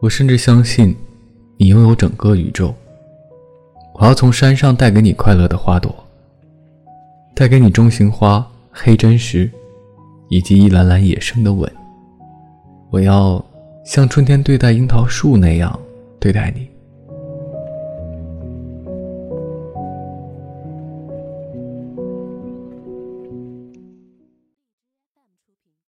我甚至相信你拥有整个宇宙。我要从山上带给你快乐的花朵，带给你中型花、黑真实，以及一篮篮野生的吻。我要像春天对待樱桃树那样对待你。